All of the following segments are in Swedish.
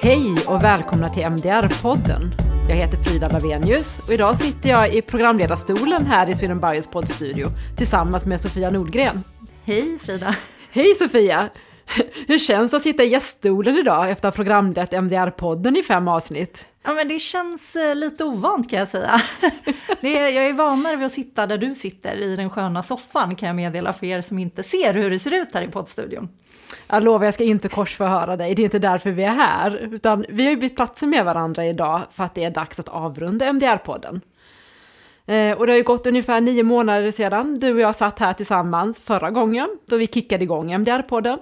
Hej och välkomna till MDR-podden. Jag heter Frida Lavenius och idag sitter jag i programledarstolen här i Sweden Bios poddstudio tillsammans med Sofia Nordgren. Hej Frida! Hej Sofia! Hur känns det att sitta i gäststolen idag efter att ha programlett MDR-podden i fem avsnitt? Ja, men det känns eh, lite ovant kan jag säga. Det är, jag är vanare vid att sitta där du sitter i den sköna soffan kan jag meddela för er som inte ser hur det ser ut här i poddstudion. Jag lovar, jag ska inte korsförhöra dig, det är inte därför vi är här, utan vi har ju bytt platser med varandra idag för att det är dags att avrunda MDR-podden. Eh, och det har ju gått ungefär nio månader sedan du och jag satt här tillsammans förra gången, då vi kickade igång MDR-podden.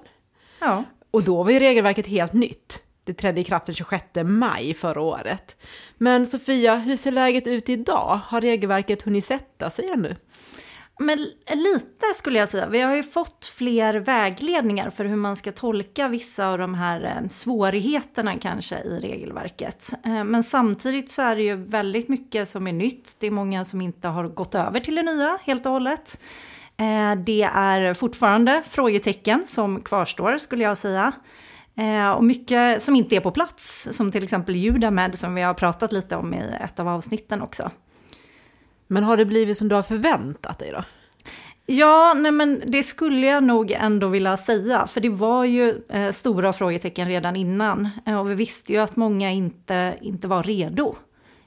Ja. Och då var ju regelverket helt nytt. Det trädde i kraft den 26 maj förra året. Men Sofia, hur ser läget ut idag? Har regelverket hunnit sätta sig ännu? Men lite skulle jag säga. Vi har ju fått fler vägledningar för hur man ska tolka vissa av de här eh, svårigheterna kanske i regelverket. Eh, men samtidigt så är det ju väldigt mycket som är nytt. Det är många som inte har gått över till det nya helt och hållet. Eh, det är fortfarande frågetecken som kvarstår skulle jag säga. Och mycket som inte är på plats, som till exempel Judamed som vi har pratat lite om i ett av avsnitten också. Men har det blivit som du har förväntat dig då? Ja, nej men det skulle jag nog ändå vilja säga, för det var ju eh, stora frågetecken redan innan. Eh, och vi visste ju att många inte, inte var redo,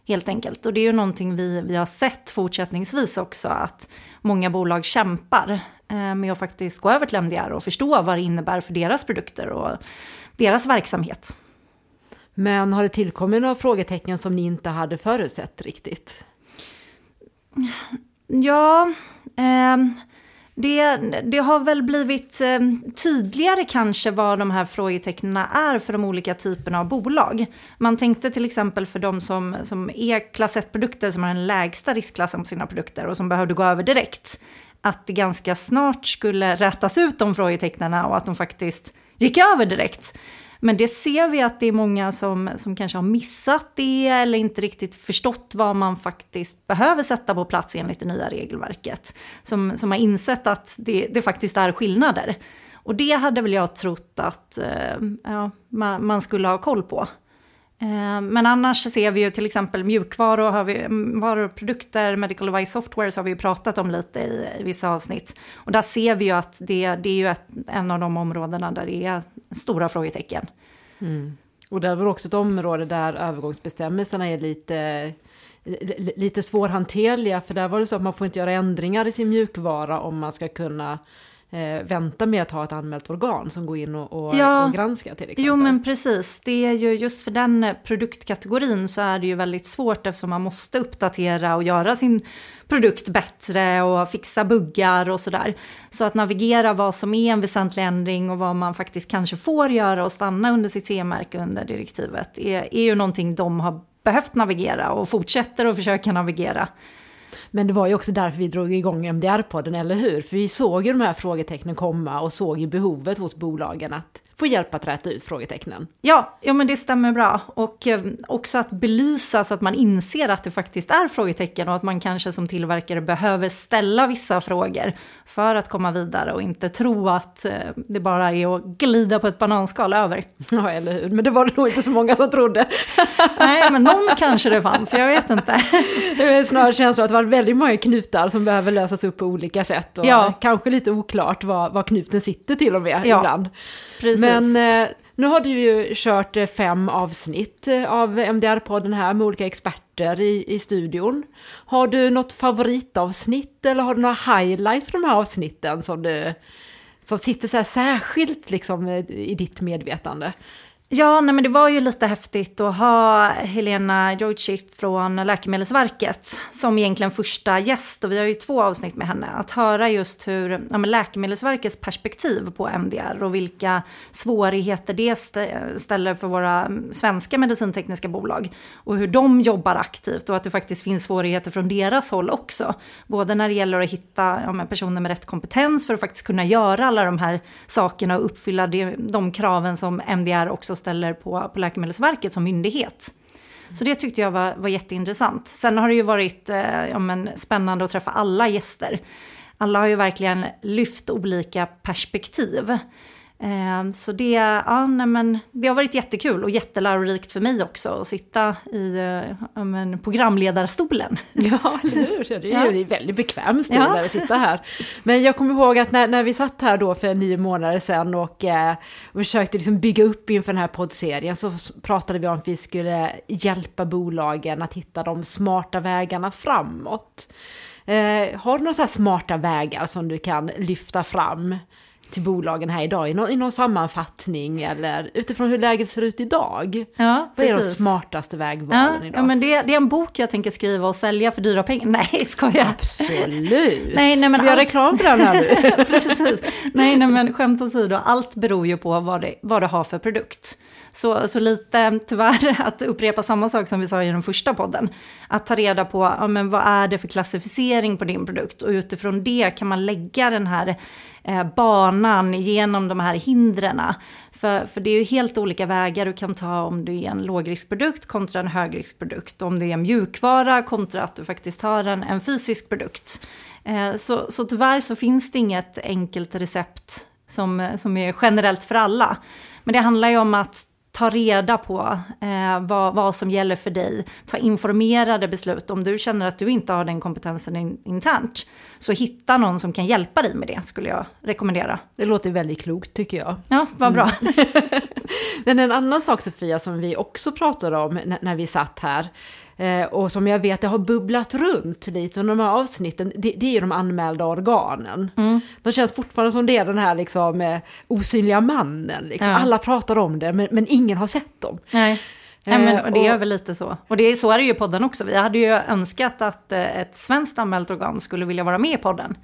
helt enkelt. Och det är ju någonting vi, vi har sett fortsättningsvis också, att många bolag kämpar eh, med att faktiskt gå över till MDR och förstå vad det innebär för deras produkter och deras verksamhet. Men har det tillkommit några frågetecken som ni inte hade förutsett riktigt? Ja, eh, det, det, har väl blivit eh, tydligare kanske vad de här frågetecknen är för de olika typerna av bolag. Man tänkte till exempel för de som, som är klass 1-produkter som har den lägsta riskklassen på sina produkter och som behövde gå över direkt, att det ganska snart skulle rätas ut de frågetecknen och att de faktiskt gick över direkt. Men det ser vi att det är många som, som kanske har missat det eller inte riktigt förstått vad man faktiskt behöver sätta på plats enligt det nya regelverket. Som, som har insett att det, det faktiskt är skillnader. Och det hade väl jag trott att eh, ja, man, man skulle ha koll på. Eh, men annars ser vi ju till exempel mjukvaror, har vi, mm, produkter, medical device software så har vi ju pratat om lite i, i vissa avsnitt. Och där ser vi ju att det, det är ju ett, en av de områdena där det är stora frågetecken. Mm. Och det är väl också ett område där övergångsbestämmelserna är lite lite svårhanterliga, för där var det så att man får inte göra ändringar i sin mjukvara om man ska kunna eh, vänta med att ha ett anmält organ som går in och, och, ja, och granskar till exempel. Jo men precis, det är ju just för den produktkategorin så är det ju väldigt svårt eftersom man måste uppdatera och göra sin produkt bättre och fixa buggar och sådär. Så att navigera vad som är en väsentlig ändring och vad man faktiskt kanske får göra och stanna under sitt CE-märke under direktivet är, är ju någonting de har behövt navigera och fortsätter att försöka navigera. Men det var ju också därför vi drog igång MDR-podden, eller hur? För vi såg ju de här frågetecknen komma och såg ju behovet hos bolagen att få hjälp att räta ut frågetecknen. Ja, ja men det stämmer bra. Och eh, också att belysa så att man inser att det faktiskt är frågetecken och att man kanske som tillverkare behöver ställa vissa frågor för att komma vidare och inte tro att eh, det bara är att glida på ett bananskal över. Ja, eller hur? Men det var det nog inte så många som trodde. Nej, men någon kanske det fanns, jag vet inte. Det är snarare känslan att det var väldigt många knutar som behöver lösas upp på olika sätt och ja. kanske lite oklart var, var knuten sitter till och med ja. ibland. Precis. Men eh, nu har du ju kört eh, fem avsnitt eh, av MDR-podden här med olika experter i, i studion. Har du något favoritavsnitt eller har du några highlights från de här avsnitten som, du, som sitter så särskilt liksom i ditt medvetande? Ja, nej, men det var ju lite häftigt att ha Helena Jojcik från Läkemedelsverket som egentligen första gäst och vi har ju två avsnitt med henne. Att höra just hur ja, Läkemedelsverkets perspektiv på MDR och vilka svårigheter det ställer för våra svenska medicintekniska bolag och hur de jobbar aktivt och att det faktiskt finns svårigheter från deras håll också. Både när det gäller att hitta ja, personer med rätt kompetens för att faktiskt kunna göra alla de här sakerna och uppfylla de, de kraven som MDR också ställer på, på Läkemedelsverket som myndighet. Så det tyckte jag var, var jätteintressant. Sen har det ju varit eh, ja, men, spännande att träffa alla gäster. Alla har ju verkligen lyft olika perspektiv. Eh, så det, ja, nej, men, det har varit jättekul och jättelärorikt för mig också att sitta i ja, men, programledarstolen. Ja, eller hur? Det är ju en väldigt bekväm stol ja. att sitta här. Men jag kommer ihåg att när, när vi satt här då för nio månader sedan och, eh, och försökte liksom bygga upp inför den här poddserien så pratade vi om att vi skulle hjälpa bolagen att hitta de smarta vägarna framåt. Eh, har du några smarta vägar som du kan lyfta fram till bolagen här idag i någon, i någon sammanfattning eller utifrån hur läget ser ut idag? Ja, Vad är de smartaste vägvalen ja, idag? Ja, men det, det, är en bok jag tänker skriva och sälja för dyra pengar. Nej, ska jag? Absolut! nej, nej, men vi har reklam för den här nu. Precis. Nej, nej, men skämt åsido, allt beror ju på vad det, vad det har för produkt. Så, så lite tyvärr att upprepa samma sak som vi sa i den första podden. Att ta reda på ja, men vad är det för klassificering på din produkt och utifrån det kan man lägga den här Eh, banan genom de här hindren. För, för det är ju helt olika vägar du kan ta om du är en lågriskprodukt kontra en högriskprodukt. Om det är en mjukvara kontra att du faktiskt har en, en fysisk produkt. Eh, så, så tyvärr så finns det inget enkelt recept som, som är generellt för alla. Men det handlar ju om att ta reda på eh, vad, vad som gäller för dig, ta informerade beslut. Om du känner att du inte har den kompetensen in, internt, så hitta någon som kan hjälpa dig med det, skulle jag rekommendera. Det låter väldigt klokt tycker jag. Ja, vad bra. Mm. Men en annan sak Sofia, som vi också pratade om när, när vi satt här, Eh, och som jag vet det har bubblat runt lite under de här avsnitten, det, det är ju de anmälda organen. Mm. De känns fortfarande som det är den här liksom, eh, osynliga mannen. Liksom. Ja. Alla pratar om det men, men ingen har sett dem. Nej. Nej, men, och det är väl lite så. Och det är, så är det ju i podden också. Vi hade ju önskat att eh, ett svenskt anmält organ skulle vilja vara med i podden.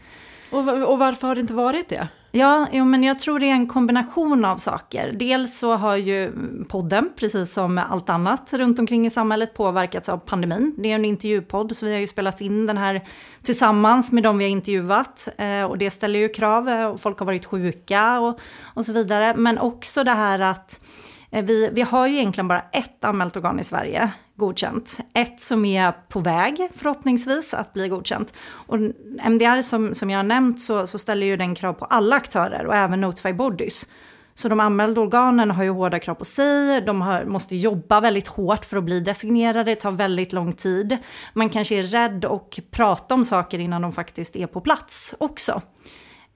Och, och varför har det inte varit det? Ja, jo, men jag tror det är en kombination av saker. Dels så har ju podden, precis som allt annat runt omkring i samhället, påverkats av pandemin. Det är en intervjupodd, så vi har ju spelat in den här tillsammans med de vi har intervjuat. Eh, och det ställer ju krav, eh, och folk har varit sjuka och, och så vidare. Men också det här att Eh, Eh, vi, vi har ju egentligen bara ett anmält organ i Sverige godkänt. Ett som är på väg förhoppningsvis att bli godkänt. Och MDR som, som jag har nämnt så, så ställer ju den krav på alla aktörer och även Notify Bodies. Så de anmälda organen har ju hårda krav på sig, de har, måste jobba väldigt hårt för att bli designerade, det tar väldigt lång tid. Man kanske är rädd och prata om saker innan de faktiskt är på plats också.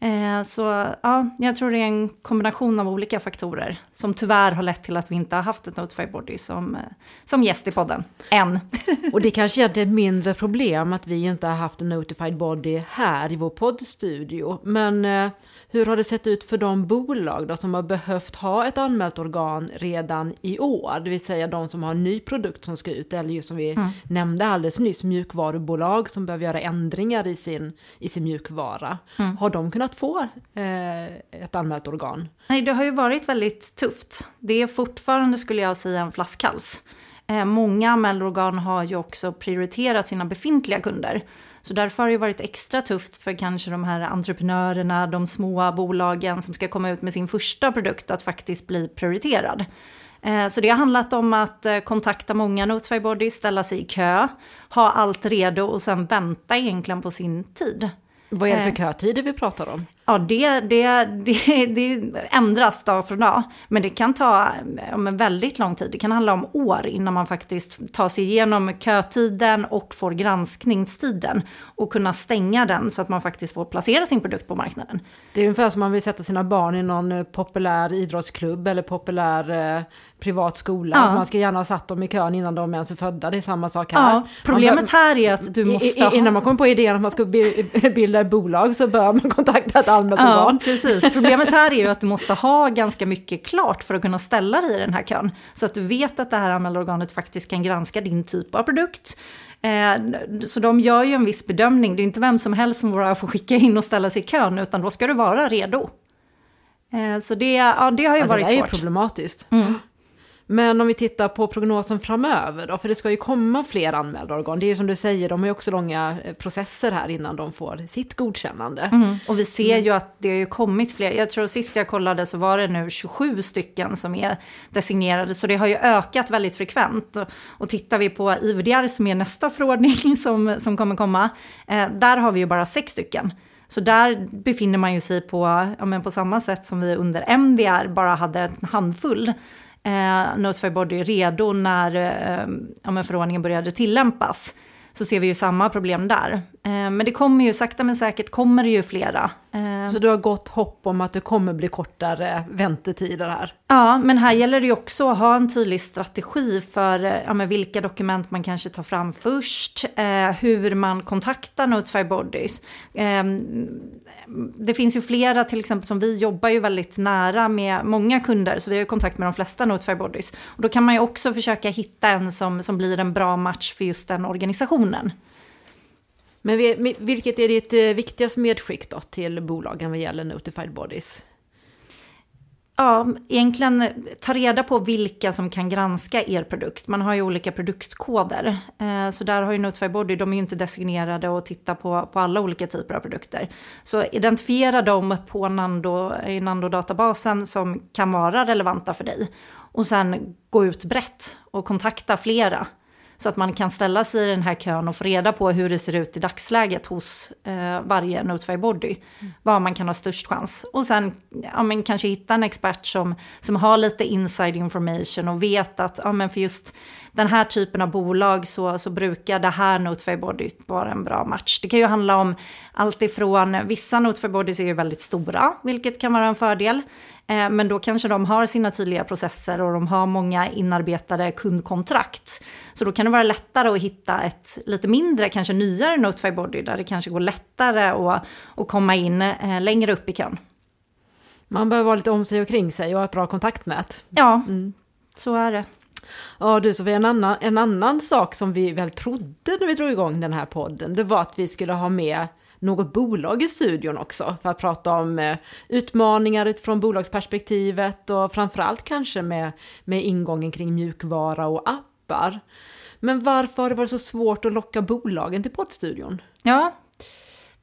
Eh, så ja, jag tror det är en kombination av olika faktorer som tyvärr har lett till att vi inte har haft ett Notified Body som, eh, som gäst i podden, än. Och det kanske är ett mindre problem att vi inte har haft en Notified Body här i vår poddstudio. Men eh, hur har det sett ut för de bolag då som har behövt ha ett anmält organ redan i år? Det vill säga de som har en ny produkt som ska ut, eller just som vi mm. nämnde alldeles nyss, mjukvarubolag som behöver göra ändringar i sin, i sin mjukvara. Mm. Har de kunnat att få eh, ett anmält organ? Nej, det har ju varit väldigt tufft. Det är fortfarande, skulle jag säga, en flaskhals. Eh, många anmälda organ har ju också prioriterat sina befintliga kunder. Så därför har det varit extra tufft för kanske de här entreprenörerna, de små bolagen som ska komma ut med sin första produkt att faktiskt bli prioriterad. Eh, så det har handlat om att eh, kontakta många Notify Body, ställa sig i kö, ha allt redo och sen vänta egentligen på sin tid. Vad är det för eh. kötider vi pratar om? Ja, det, det, det, det ändras dag för dag. Men det kan ta ja, väldigt lång tid. Det kan handla om år innan man faktiskt tar sig igenom kötiden och får granskningstiden. Och kunna stänga den så att man faktiskt får placera sin produkt på marknaden. Det är ungefär som man vill sätta sina barn i någon eh, populär idrottsklubb eller populär eh, privat skola. Ja. Man ska gärna ha satt dem i kön innan de ens är födda. Det är samma sak här. Ja, problemet här är att du måste... I, ha... Innan man kommer på idén att man ska bilda ett bolag så bör man kontakta ett allmänt ja, organ. precis. Problemet här är ju att du måste ha ganska mycket klart för att kunna ställa dig i den här kön. Så att du vet att det här anmälda organet faktiskt kan granska din typ av produkt. Eh, så de gör ju en viss bedömning. Det är inte vem som helst som bara får skicka in och ställa sig i kön, utan då ska du vara redo. Eh, så det, ja, det har ju ja, varit svårt. Det är ju problematiskt. Mm. Men om vi tittar på prognosen framöver då, för det ska ju komma fler anmälda organ. Det är ju som du säger, de har ju också långa eh, processer här innan de får sitt godkännande. Mm. Och vi ser ju att det har ju kommit fler. Jag tror sist jag kollade så var det nu 27 stycken som är designerade, så det har ju ökat väldigt frekvent. Och, och tittar vi på IVDR som är nästa förordning som, som kommer komma, eh, där har vi ju bara sex stycken. Så där befinner man ju sig på, ja, men på samma sätt som vi under MDR bara hade en handfull eh, Notify Body redo när eh, ja, förordningen började tillämpas så ser vi ju samma problem där. Eh, men det kommer ju, sakta men säkert kommer det ju flera. Så du har gott hopp om att det kommer bli kortare väntetider här? Ja, men här gäller det ju också att ha en tydlig strategi för eh, ja, vilka dokument man kanske tar fram först, eh, hur man kontaktar Notify Bodies. Eh, det finns ju flera, till exempel som vi jobbar ju väldigt nära med många kunder, så vi har kontakt med de flesta Notify Bodies. Och då kan man ju också försöka hitta en som, som blir en bra match för just den organisationen. Men vilket är ditt eh, viktigaste medskick då till bolagen vad gäller Notified Bodies? Ja, egentligen eh, ta reda på vilka som kan granska er produkt. Man har ju olika produktkoder. Eh, så där har ju Notify Body, de är ju inte designerade att titta på, på alla olika typer av produkter. Så identifiera dem på Nando, i Nando-databasen som kan vara relevanta för dig. Och sen gå ut brett och kontakta flera så att man kan ställa sig i den här kön och få reda på hur det ser ut i dagsläget hos eh, varje Notify Body. Mm. Var man kan ha störst chans. Och sen ja, men kanske hitta en expert som, som har lite inside information och vet att ja, men för just den här typen av bolag så, så brukar det här Notify Body vara en bra match. Det kan ju handla om allt ifrån, vissa Notify Bodies är ju väldigt stora, vilket kan vara en fördel. Eh, men då kanske de har sina tydliga processer och de har många inarbetade kundkontrakt. Så då kan det vara lättare att hitta ett lite mindre, kanske nyare Notify Body där det kanske går lättare att, att komma in eh, längre upp i kön. Man behöver vara lite om sig och kring sig och ha ett bra kontaktnät. Ja, mm. så är det. Ja du Sofia, en annan, en annan sak som vi väl trodde när vi drog igång den här podden, det var att vi skulle ha med något bolag i studion också för att prata om eh, utmaningar utifrån bolagsperspektivet och framförallt kanske med, med ingången kring mjukvara och appar. Men varför har det varit så svårt att locka bolagen till poddstudion? Ja,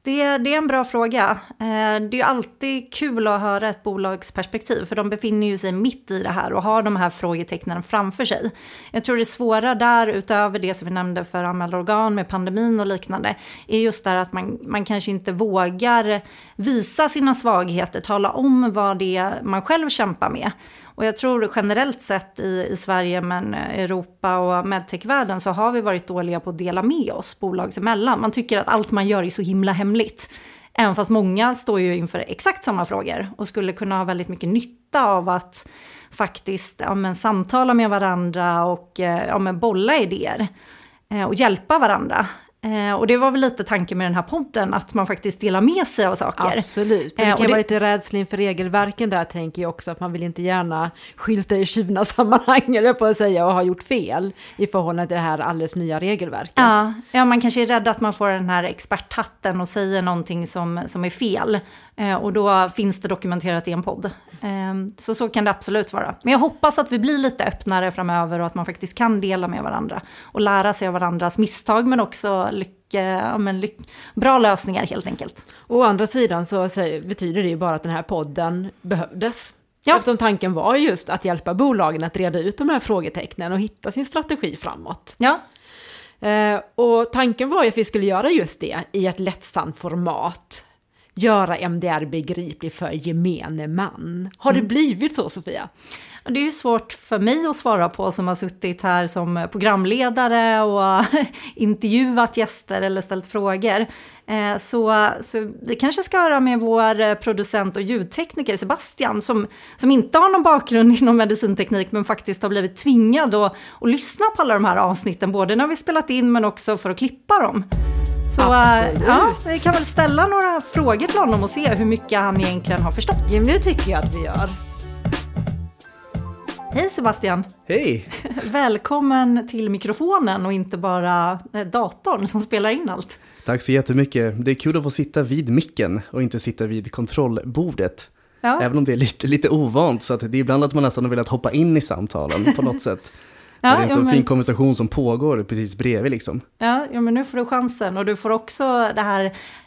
det, det, är en bra fråga. Eh, det är alltid kul att höra ett bolags perspektiv, för de befinner ju sig mitt i det här och har de här frågetecknen framför sig. Jag tror det svåra där, utöver det som vi nämnde för anmälda organ med pandemin och liknande, är just där att man, man kanske inte vågar visa sina svagheter, tala om vad det är man själv kämpar med. Och jag tror generellt sett i, i Sverige, men eh, Europa och medtechvärlden så har vi varit dåliga på att dela med oss bolagsemellan. Man tycker att allt man gör är så himla hemligt. Även fast många står ju inför exakt samma frågor och skulle kunna ha väldigt mycket nytta av att faktiskt ja, men, samtala med varandra och eh, ja, men, bolla idéer eh, och hjälpa varandra. Eh, och det var väl lite tanken med den här podden, att man faktiskt delar med sig av saker. Absolut, men det eh, kan eh, det... vara lite rädsla inför regelverken där tänker jag också, att man vill inte gärna skylta i tjuvna sammanhang, eller på att säga, och ha gjort fel i förhållande till det här alldeles nya regelverket. Ja, ja, man kanske är rädd att man får den här experthatten och säger någonting som, som är fel. Eh, och då finns det dokumenterat i en podd. Eh, så så kan det absolut vara. Men jag hoppas att vi blir lite öppnare framöver och att man faktiskt kan dela med varandra och lära sig av varandras misstag men också lycka, ja, men lyck, bra lösningar helt enkelt. Å andra sidan så betyder det ju bara att den här podden behövdes. Ja. Eftersom tanken var just att hjälpa bolagen att reda ut de här frågetecknen och hitta sin strategi framåt. Ja. Eh, och tanken var ju att vi skulle göra just det i ett lättsamt format göra MDR begriplig för gemene man. Har det mm. blivit så Sofia? Det är ju svårt för mig att svara på som har suttit här som programledare och intervjuat gäster eller ställt frågor. Eh, så, så vi kanske ska höra med vår producent och ljudtekniker Sebastian som, som inte har någon bakgrund inom medicinteknik men faktiskt har blivit tvingad att, att lyssna på alla de här avsnitten, både när vi spelat in men också för att klippa dem. Så ja, vi kan väl ställa några frågor till honom och se hur mycket han egentligen har förstått. Ja, det tycker jag att vi gör. Hej Sebastian! Hej! Välkommen till mikrofonen och inte bara eh, datorn som spelar in allt. Tack så jättemycket. Det är kul att få sitta vid micken och inte sitta vid kontrollbordet. Ja. Även om det är lite, lite ovant så att det är ibland att man nästan har velat hoppa in i samtalen på något sätt. Ja, det är en så men... fin konversation som pågår precis bredvid liksom. Ja, ja, men nu får du chansen och du får också det här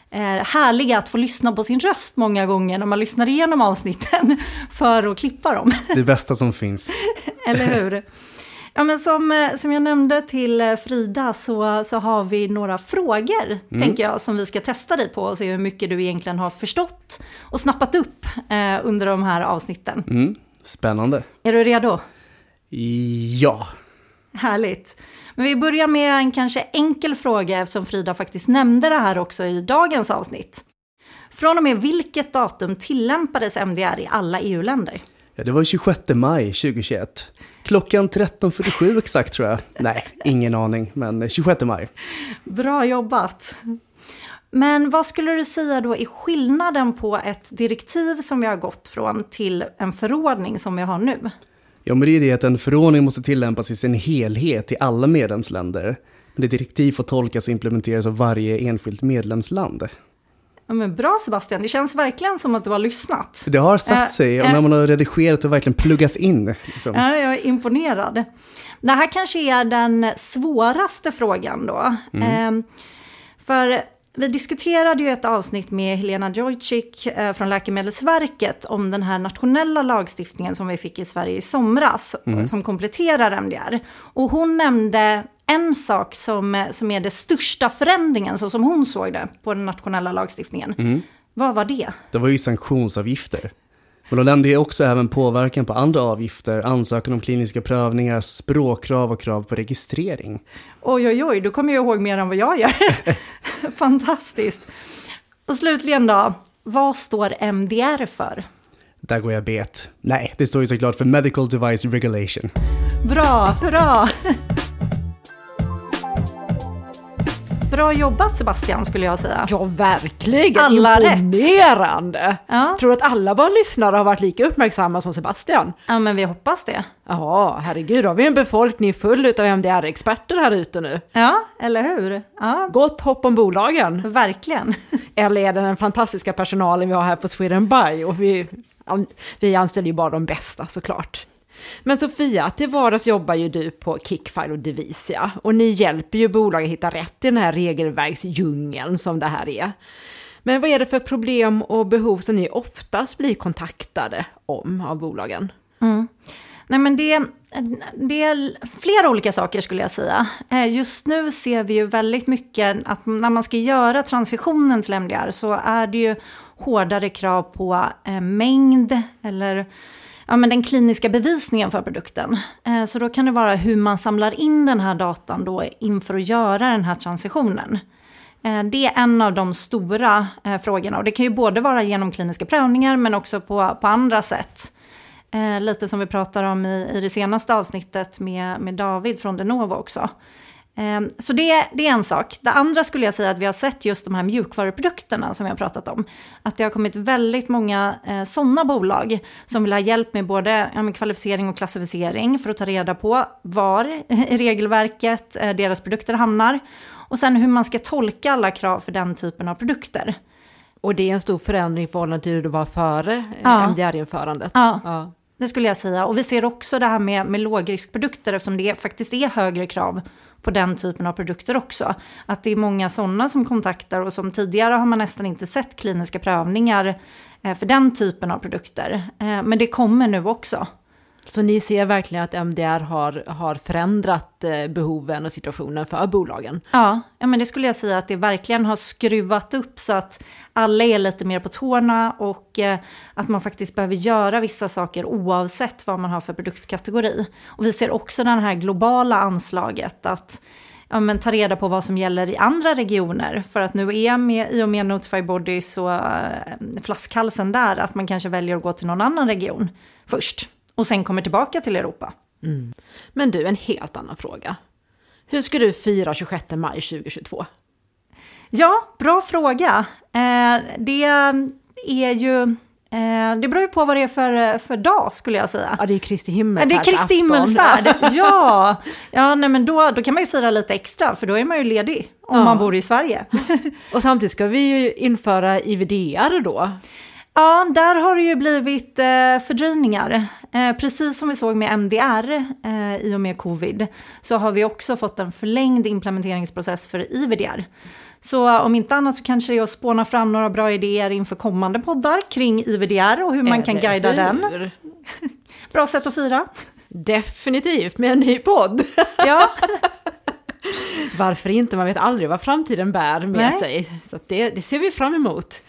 eh, härliga att få lyssna på sin röst många gånger när man lyssnar igenom avsnitten för att klippa dem. Det bästa som finns. Eller hur? Ja, men som, eh, som jag nämnde till eh, Frida så, så har vi några frågor, mm. tänker jag, som vi ska testa dig på och se hur mycket du egentligen har förstått och snappat upp eh, under de här avsnitten. Mm. Spännande. Är du redo? Ja. Härligt. Men vi börjar med en kanske enkel fråga eftersom Frida faktiskt nämnde det här också i dagens avsnitt. Från och med vilket datum tillämpades MDR i alla EU-länder? Ja, det var 26 maj 2021. Klockan 13.47 exakt tror jag. Nej, ingen aning, men 26 maj. Bra jobbat. Men vad skulle du säga då är skillnaden på ett direktiv som vi har gått från till en förordning som vi har nu? Ja, men det är det att en förordning måste tillämpas i sin helhet i alla medlemsländer. Men ett direktiv får tolkas och implementeras av varje enskilt medlemsland. Ja, men bra Sebastian, det känns verkligen som att du har lyssnat. Det har satt eh, sig och när man har redigerat och verkligen pluggas in. Liksom. Ja, jag är imponerad. Det här kanske är den svåraste frågan då. Mm. Eh, för vi diskuterade ju ett avsnitt med Helena Djojcik eh, från Läkemedelsverket om den här nationella lagstiftningen som vi fick i Sverige i somras, mm. som kompletterar MDR. Och hon nämnde en sak som, som är den största förändringen, så som hon såg det, på den nationella lagstiftningen. Mm. Vad var det? Det var ju sanktionsavgifter. Men de nämnde också även påverkan på andra avgifter, ansökan om kliniska prövningar, språkkrav och krav på registrering. Oj, oj, oj, du kommer ju ihåg mer än vad jag gör. Fantastiskt. Och slutligen då, vad står MDR för? Där går jag bet. Nej, det står ju såklart för Medical Device Regulation. Bra, hurra! Bra jobbat Sebastian skulle jag säga. Ja, verkligen. Alla Imponerande. Rätt. Ja. Tror att alla våra lyssnare har varit lika uppmärksamma som Sebastian? Ja, men vi hoppas det. Ja, herregud, har vi en befolkning full av MDR-experter här ute nu. Ja, eller hur? Ja. Gott hopp om bolagen. Verkligen. Eller är det den fantastiska personalen vi har här på Sweden? Och vi, vi anställer ju bara de bästa såklart. Men Sofia, till vardags jobbar ju du på Kickfile och Devisia. och ni hjälper ju bolag att hitta rätt i den här regelverksdjungeln som det här är. Men vad är det för problem och behov som ni oftast blir kontaktade om av bolagen? Mm. Nej men det, det är flera olika saker skulle jag säga. Eh, just nu ser vi ju väldigt mycket att när man ska göra transitionen till MDR så är det ju hårdare krav på eh, mängd eller ja, men den kliniska bevisningen för produkten. Eh, så då kan det vara hur man samlar in den här datan då inför att göra den här transitionen. Eh, det är en av de stora eh, frågorna och det kan ju både vara genom kliniska prövningar men också på, på andra sätt. Lite som vi pratar om i, i det senaste avsnittet med, med David från Denovo också. Ehm, så det, det, är en sak. Det andra skulle jag säga att vi har sett just de här mjukvaruprodukterna som vi har pratat om. Att det har kommit väldigt många eh, sådana bolag som vill ha hjälp med både ja, kvalificering och klassificering för att ta reda på var i regelverket eh, deras produkter hamnar. Och sen hur man ska tolka alla krav för den typen av produkter. Och det är en stor förändring i förhållande till hur det var före eh, ja. MDR-införandet. Ja. ja. Det skulle jag säga. Och vi ser också det här med, med lågriskprodukter eftersom det faktiskt är högre krav på den typen av produkter också. Att det är många sådana som kontaktar och som tidigare har man nästan inte sett kliniska prövningar eh, för den typen av produkter. Eh, men det kommer nu också. Så ni ser verkligen att MDR har, har förändrat eh, behoven och situationen för bolagen? Ja, ja, men det skulle jag säga att det verkligen har skruvat upp så att alla är lite mer på tårna och eh, att man faktiskt behöver göra vissa saker oavsett vad man har för produktkategori. Och vi ser också det här globala anslaget att ja, men ta reda på vad som gäller i andra regioner. För att nu är med, i och med Notify Bodies och äh, flaskhalsen där att man kanske väljer att gå till någon annan region först och sen kommer tillbaka till Europa. Mm. Men du, en helt annan fråga. Hur ska du fira 26 maj 2022? Ja, bra fråga. Eh, det är ju... Eh, det beror ju på vad det är för, för dag skulle jag säga. Ja, det är Kristi himmelsfärd. Det är Kristi himmelsfärd, ja. Ja, nej, men då, då kan man ju fira lite extra, för då är man ju ledig om ja. man bor i Sverige. Och samtidigt ska vi ju införa IVDR då. Ja, där har det ju blivit eh, fördröjningar. Eh, precis som vi såg med MDR eh, i och med covid så har vi också fått en förlängd implementeringsprocess för IVDR. Så om inte annat så kanske det är att spåna fram några bra idéer inför kommande poddar kring IVDR och hur man kan guida hur? den. Bra sätt att fira. Definitivt, med en ny podd. Ja. Varför inte? Man vet aldrig vad framtiden bär med Nej. sig. Så det, det ser vi fram emot.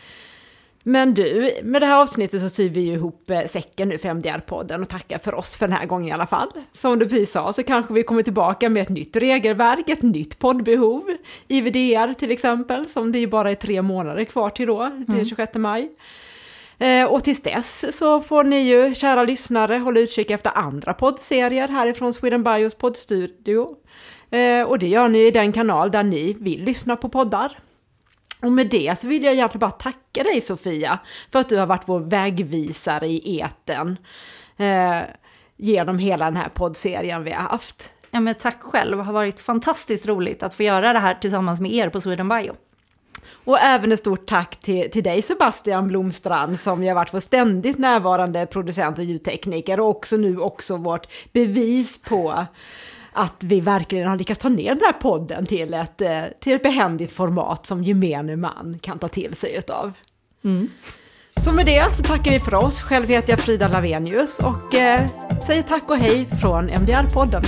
Men du, med det här avsnittet så syr vi ju ihop eh, säcken nu för MDR-podden och tackar för oss för den här gången i alla fall. Som du precis sa så kanske vi kommer tillbaka med ett nytt regelverk, ett nytt poddbehov, IVDR till exempel, som det ju bara är tre månader kvar till då, till mm. 26 maj. Eh, och tills dess så får ni ju, kära lyssnare, hålla utkik efter andra poddserier härifrån Sweden Bios poddstudio. Eh, och det gör ni i den kanal där ni vill lyssna på poddar. Och med det så vill jag egentligen bara tacka dig Sofia för att du har varit vår vägvisare i eten eh, genom hela den här poddserien vi har haft. Ja men tack själv, det har varit fantastiskt roligt att få göra det här tillsammans med er på Sweden Bio. Och även ett stort tack till, till dig Sebastian Blomstrand som har varit vår ständigt närvarande producent och ljudtekniker och också nu också vårt bevis på att vi verkligen har lyckats ta ner den här podden till ett, eh, till ett behändigt format som gemene man kan ta till sig utav. Mm. Så med det så tackar vi för oss. Själv heter jag Frida Lavenius och eh, säger tack och hej från MDR-podden.